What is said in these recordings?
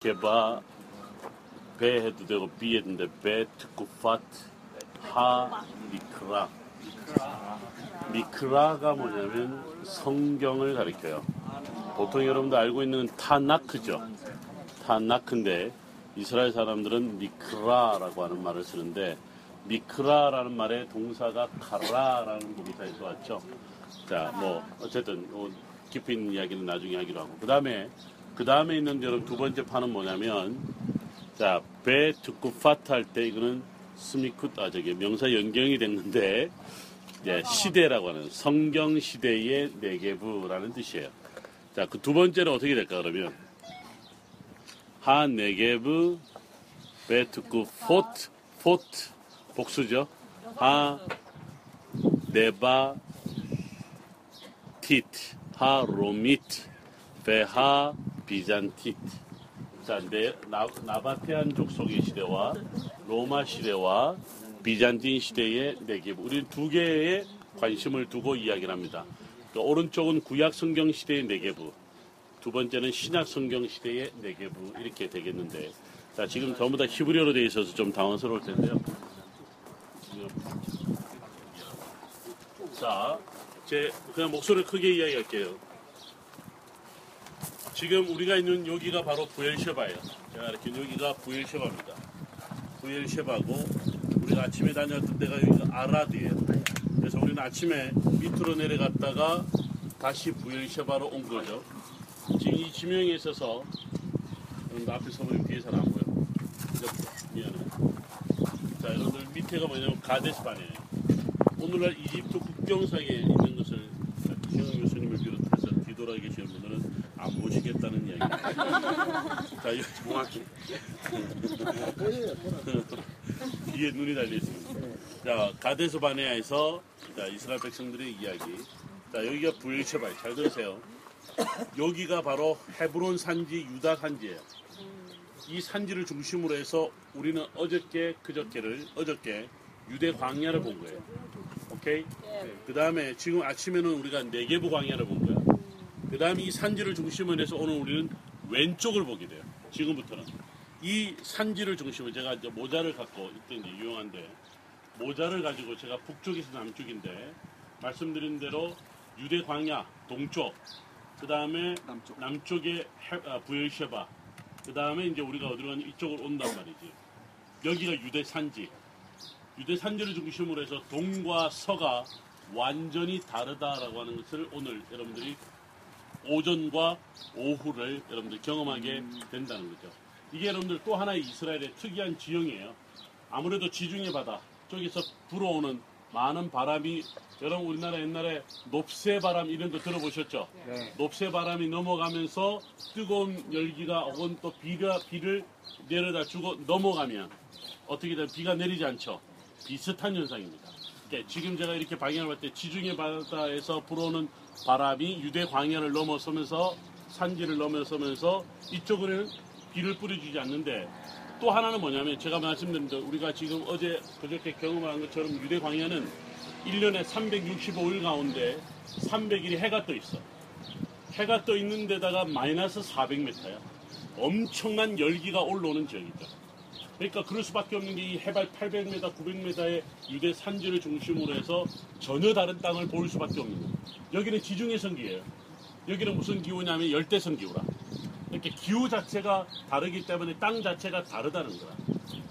개바 배 해도 되고 비 해도 되는데 배 특구 파트 하 미크라 미크라가 뭐냐면 성경을 가리켜요. 보통 여러분들 알고 있는 타나크죠. 타나크인데 이스라엘 사람들은 미크라라고 하는 말을 쓰는데 미크라라는 말의 동사가 카라라는 동사에서 왔죠. 자, 뭐 어쨌든 어, 깊이 있는 이야기는 나중에 하기로 하고 그 다음에 그 다음에 있는 여러분 두 번째 판은 뭐냐면 자, 배 듣고 파트 할 때 이거는 스미쿠 아 저기 명사 연경이 됐는데 예, 시대라고 하는 성경 시대의 네게부라는 뜻이에요. 자, 그 두 번째는 어떻게 될까 그러면 하 네게부 배 듣고 포트 포트 복수죠. 하 נבטית הרומית והביזנטית 자, 네, 나, 나바테안 족속의 시대와 로마 시대와 비잔틴 시대의 네게브 우리는 두 개의 관심을 두고 이야기를 합니다. 그 오른쪽은 구약 성경 시대의 네게브 두 번째는 신약 성경 시대의 네게브 이렇게 되겠는데 자, 지금 전부 다 히브리어로 되어 있어서 좀 당황스러울 텐데요. 자, 제 그냥 목소리 크게 이야기할게요. 지금 우리가 있는 여기가 바로 부엘셰바예요. 제가 이렇게 여기가 부엘셰바입니다. 부엘셰바고 우리가 아침에 다녔던 데가 여기가 아라드예요. 그래서 우리는 아침에 밑으로 내려갔다가 다시 부엘셰바로 온 거죠. 지금 이 지명에 있어서 앞에 서보면 뒤에서는 안 보여. 미안해. 자, 여러분들 밑에가 뭐냐면 가데스반이에요. 오늘날 이집트 국경상에 있는 것을 김영 교수님을 비롯해서 뒤돌아 계시는 분들은 안 보시겠다는 이야기. 자, 이 정확히. 뒤에 눈이 달려 있습니다. 자, 가데스 바네아에서 자, 이스라엘 백성들의 이야기. 자, 여기가 부엘셰바이. 잘 들으세요. 여기가 바로 헤브론 산지, 유다 산지예요. 이 산지를 중심으로 해서 우리는 어저께, 그저께를, 어저께 유대 광야를 본 거예요. 오케이? 그 다음에 지금 아침에는 우리가 네개부 광야를 본 거야. 그 다음에 이 산지를 중심으로 해서 오늘 우리는 왼쪽을 보게 돼요. 지금부터는. 이 산지를 중심으로 제가 이제 모자를 갖고 이제 유용한데 모자를 가지고 제가 북쪽에서 남쪽인데 말씀드린 대로 유대 광야 동쪽 그 다음에 남쪽. 남쪽에 해- 아, 부엘셰바 그 다음에 이제 우리가 어디로 가냐 이쪽으로 온단 말이지 여기가 유대 산지 유대 산지를 중심으로 해서 동과 서가 완전히 다르다라고 하는 것을 오늘 여러분들이 오전과 오후를 여러분들 경험하게 된다는 거죠. 이게 여러분들 또 하나의 이스라엘의 특이한 지형이에요. 아무래도 지중해 바다 쪽에서 불어오는 많은 바람이 여러분 우리나라 옛날에 높새 바람 이런 거 들어보셨죠? 네. 높새 바람이 넘어가면서 뜨거운 열기가 혹은 또 비가 비를 내려다 주고 넘어가면 어떻게 되면 비가 내리지 않죠. 비슷한 현상입니다. 그러니까 지금 제가 이렇게 방향을 볼때 지중해 바다에서 불어오는 바람이 유대 광야를 넘어서면서 산지를 넘어서면서 이쪽으로는 비를 뿌려주지 않는데 또 하나는 뭐냐면 제가 말씀드린 대로 우리가 지금 어제 그저께 경험한 것처럼 유대 광야는 1년에 365일 가운데 300일이 해가 떠 있어. 해가 떠 있는 데다가 마이너스 400m야. 엄청난 열기가 올라오는 지역이죠. 그러니까 그럴 수밖에 없는 게 이 해발 800m, 900m의 유대 산지를 중심으로 해서 전혀 다른 땅을 볼 수밖에 없는 거예요. 여기는 지중해 성 기예요. 여기는 무슨 기후냐면 열대성 기후라. 이렇게 기후 자체가 다르기 때문에 땅 자체가 다르다는 거야.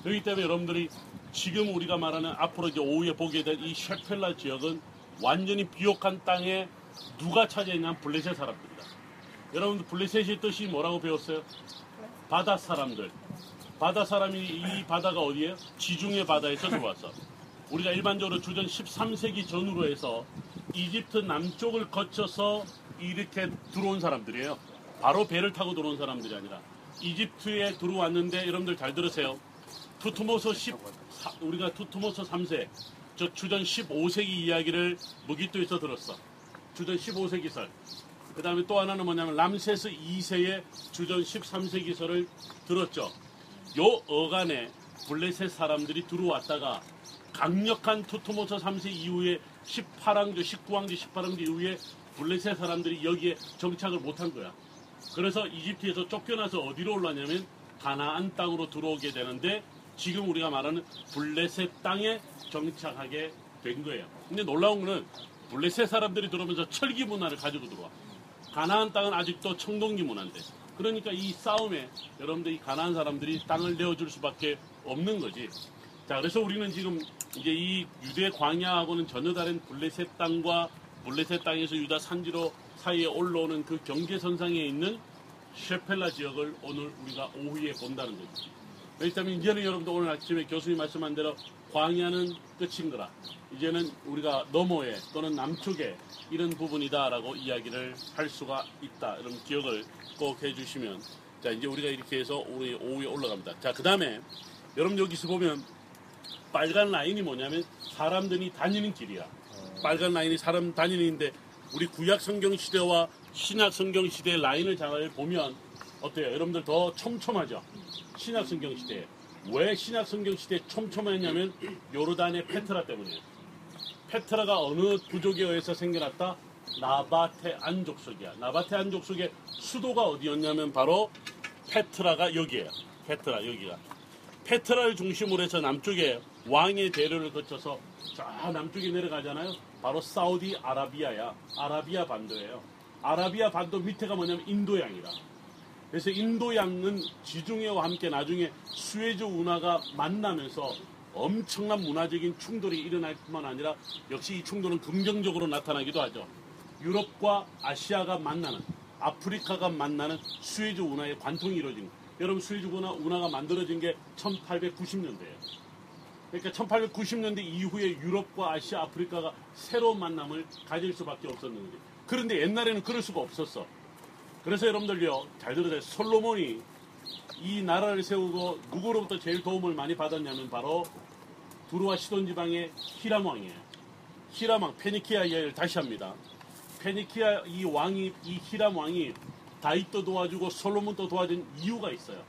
그렇기 때문에 여러분들이 지금 우리가 말하는 앞으로 이제 오후에 보게 될 이 셰펠라 지역은 완전히 비옥한 땅에 누가 차지했냐면 블레셋 사람들이다. 여러분들 블레셋의 뜻이 뭐라고 배웠어요? 바다 사람들. 바다 사람이 이 바다가 어디예요? 지중해 바다에서 들어왔어. 우리가 일반적으로 주전 13세기 전후로 해서 이집트 남쪽을 거쳐서 이렇게 들어온 사람들이에요. 바로 배를 타고 들어온 사람들이 아니라 이집트에 들어왔는데 여러분들 잘 들으세요. 투트모스 10 사- 우리가 투트모스 3세 저 주전 15세기 이야기를 므깃도에서 들었어. 주전 15세기 설. 그 다음에 또 하나는 뭐냐면 람세스 2세의 주전 13세기 설을 들었죠. 요 어간에 블레셋 사람들이 들어왔다가 강력한 투트모스 3세 이후에 18왕조, 19왕조, 18왕조 이후에 블레셋 사람들이 여기에 정착을 못한 거야. 그래서 이집트에서 쫓겨나서 어디로 올라냐면 가나안 땅으로 들어오게 되는데 지금 우리가 말하는 블레셋 땅에 정착하게 된 거예요. 근데 놀라운 거는 블레셋 사람들이 들어오면서 철기 문화를 가지고 들어와. 가나안 땅은 아직도 청동기 문화인데. 그러니까 이 싸움에 여러분들 이 가나안 사람들이 땅을 내어줄 수밖에 없는 거지. 자, 그래서 우리는 지금 이제 이 유대 광야하고는 전혀 다른 블레셋 땅과 블레셋 땅에서 유다 산지로 사이에 올라오는 그 경계선상에 있는 셰펠라 지역을 오늘 우리가 오후에 본다는 거죠. 왜냐하면 이제는 여러분들 오늘 아침에 교수님 말씀한 대로 광야는 끝인 거라. 이제는 우리가 너머에 또는 남쪽에 이런 부분이다라고 이야기를 할 수가 있다. 이런 기억을 꼭 해주시면 자 이제 우리가 이렇게 해서 우리 오후에 올라갑니다. 자 그 다음에 여러분 여기서 보면 빨간 라인이 뭐냐면 사람들이 다니는 길이야. 빨간 라인이 사람 다니는데 우리 구약 성경 시대와 신약 성경 시대의 라인을 잘 보면 어때요? 여러분들 더 촘촘하죠? 신약 성경 시대에. 왜 신약 성경 시대에 촘촘했냐면 요르단의 페트라 때문이에요. 페트라가 어느 부족에 의해서 생겨났다? 나바테 안 족속이야. 나바테 안 족속의 수도가 어디였냐면 바로 페트라가 여기에요. 페트라 여기가. 페트라를 중심으로 해서 남쪽에 왕의 대로를 거쳐서 저 남쪽에 내려가잖아요. 바로 사우디 아라비아야. 아라비아 반도예요. 아라비아 반도 밑에가 뭐냐면 인도양이라. 그래서 인도양은 지중해와 함께 나중에 수에즈 운하가 만나면서 엄청난 문화적인 충돌이 일어날 뿐만 아니라 역시 이 충돌은 긍정적으로 나타나기도 하죠. 유럽과 아시아가 만나는 아프리카가 만나는 수에즈 운하의 관통이 이루어진 여러분 수에즈 운하, 운하가 만들어진 게 1890년대예요. 그러니까 1890년대 이후에 유럽과 아시아, 아프리카가 새로운 만남을 가질 수밖에 없었는데 그런데 옛날에는 그럴 수가 없었어. 그래서 여러분들요 잘 들으세요. 솔로몬이 이 나라를 세우고 누구로부터 제일 도움을 많이 받았냐면 바로 두루와 시돈 지방의 히람 왕이에요. 히람 왕 페니키아 이야기를 다시 합니다. 페니키아 이 왕이 이 히람 왕이 다윗도 도와주고 솔로몬도 도와준 이유가 있어요.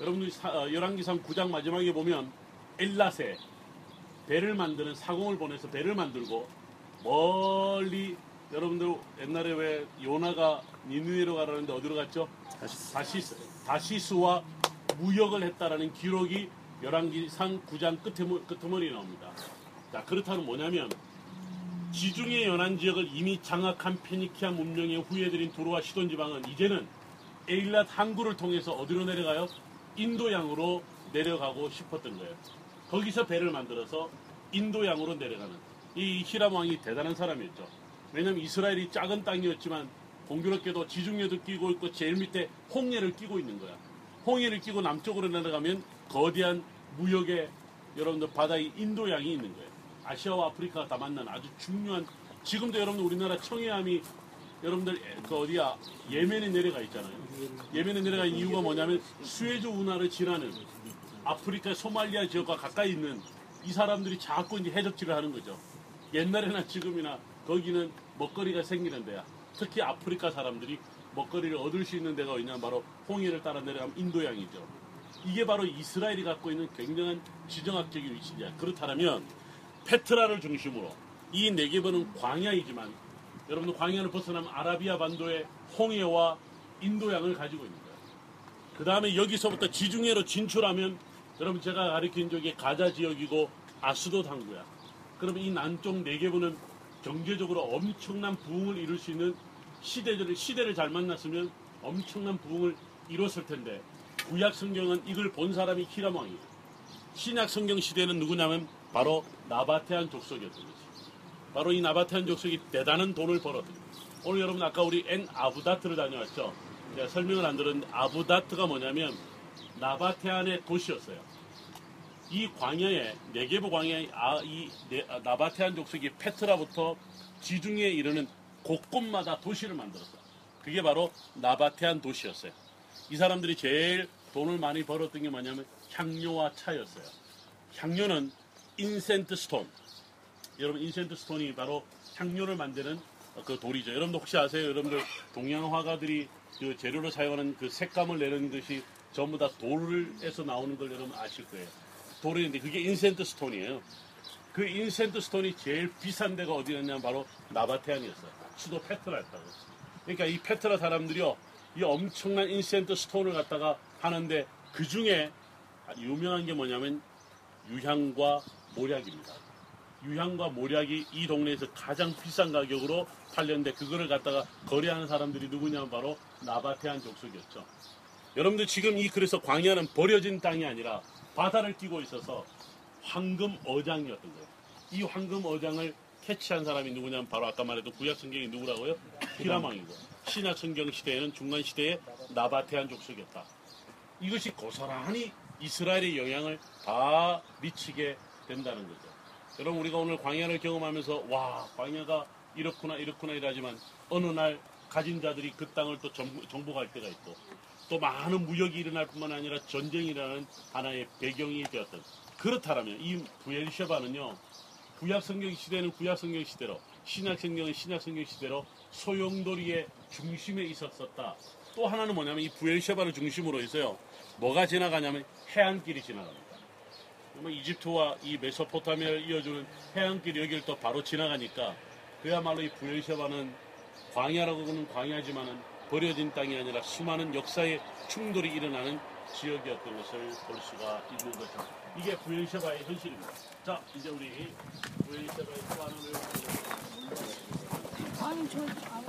여러분들이 사- 열왕기상 9장 마지막에 보면 엘라세 배를 만드는 사공을 보내서 배를 만들고 멀리 여러분들 옛날에 왜 요나가 니누에로 가라는데 어디로 갔죠? 다시스 다시스와 무역을 했다라는 기록이 열왕기상 9장 끝에 끝머리 에 나옵니다. 자 그렇다면 뭐냐면 지중해 연안 지역을 이미 장악한 페니키아 문명의 후예들인 두루와 시돈 지방은 이제는 에일랏 항구를 통해서 어디로 내려가요? 인도양으로 내려가고 싶었던 거예요. 거기서 배를 만들어서 인도양으로 내려가는 이 히람 왕이 대단한 사람이었죠. 왜냐하면 이스라엘이 작은 땅이었지만 공교롭게도 지중해도 끼고 있고 제일 밑에 홍해를 끼고 있는 거야. 홍해를 끼고 남쪽으로 내려가면 거대한 무역의 여러분들 바다의 인도양이 있는 거예요. 아시아와 아프리카가 다 만나는 아주 중요한 지금도 여러분들 우리나라 청해함이 여러분들 그 어디야 예멘에 내려가 있잖아요. 예멘에 내려가 있는 이유가 뭐냐면 수에즈 운하를 지나는 아프리카 소말리아 지역과 가까이 있는 이 사람들이 자꾸 이제 해적질을 하는 거죠. 옛날에나 지금이나 거기는 먹거리가 생기는 데야. 특히 아프리카 사람들이 먹거리를 얻을 수 있는 데가 어디냐 바로 홍해를 따라 내려가면 인도양이죠. 이게 바로 이스라엘이 갖고 있는 굉장한 지정학적인 위치냐. 그렇다면 페트라를 중심으로 이 네개번은 광야이지만 여러분들 광야를 벗어나면 아라비아 반도의 홍해와 인도양을 가지고 있는 거예요. 그 다음에 여기서부터 지중해로 진출하면 여러분 제가 가리킨 쪽이 가자 지역이고 아스도 항구야. 그러면 이 남쪽 네 개부는 경제적으로 엄청난 부흥을 이룰 수 있는 시대를 시대를 잘 만났으면 엄청난 부흥을 이뤘을 텐데 구약 성경은 이걸 본 사람이 히람 왕이에요. 신약 성경 시대는 누구냐면 바로 나바테안 족속이었던 거지. 바로 이 나바테안 족속이 대단한 돈을 벌었던 거예요. 오늘 여러분 아까 우리 엔 아부다트를 다녀왔죠. 제가 설명을 안 들었는데 아부다트가 뭐냐면 나바테안의 도시였어요. 이 광야에 네게브 광야에 아, 이 네- 아, 나바테안 족속이 페트라부터 지중해에 이르는 곳곳마다 도시를 만들었어요. 그게 바로 나바테안 도시였어요. 이 사람들이 제일 돈을 많이 벌었던 게 뭐냐면 향료와 차였어요. 향료는 incense stone. 여러분 incense stone이 바로 향료를 만드는 그 돌이죠. 여러분도 혹시 아세요? 여러분들 동양 화가들이 그 재료로 사용하는 그 색감을 내는 것이 전부 다 돌에서 나오는 걸 여러분 아실 거예요. 돌인데 그게 incense stone이에요. 그 incense stone이 제일 비싼 데가 어디였냐면 바로 나바테안이었어요. 수도 페트라였다고. 그러니까 이 페트라 사람들이요, 이 엄청난 incense stone을 갖다가 하는데 그 중에 유명한 게 뭐냐면 유향과 몰약입니다. 유향과 몰약이 이 동네에서 가장 비싼 가격으로 팔렸는데 그거를 갖다가 거래하는 사람들이 누구냐면 바로 나바테안 족속이었죠. 여러분들 지금 이 그래서 광야는 버려진 땅이 아니라 바다를 끼고 있어서 황금 어장이었던 거예요. 이 황금 어장을 캐치한 사람이 누구냐면 바로 아까 말했던 구약 성경이 누구라고요? 히라망이고 신약 성경 시대에는 중간 시대에 나바테안 족속이었다. 이것이 고스란히 이스라엘의 영향을 다 미치게 된다는 거죠. 여러분 우리가 오늘 광야를 경험하면서 와 광야가 이렇구나 이렇구나 이러지만 어느 날 가진 자들이 그 땅을 또 정- 정복할 때가 있고 또 많은 무역이 일어날 뿐만 아니라 전쟁이 일어나는 하나의 배경이 되었던 그렇다면 이 부엘셰바는요 구약 성경 시대는 구약 성경 시대로 신약 성경은 신약 성경 시대로 소용돌이의 중심에 있었었다. 또 하나는 뭐냐면 이 부엘셰바를 중심으로 해서요 뭐가 지나가냐면 해안길이 지나갑니다. 이집트와 이 메소포타미아를 이어주는 해안길이 여기를 또 바로 지나가니까 그야말로 이 부엘셰바는 광야라고는 광야지만은 버려진 땅이 아니라 수많은 역사의 충돌이 일어나는 지역이었던 것을 볼 수가 있는 거죠. 이게 부엘셰바의 현실입니다. 자, 이제 우리 부엘셰바의 또 하나 외우는 아니 저 아무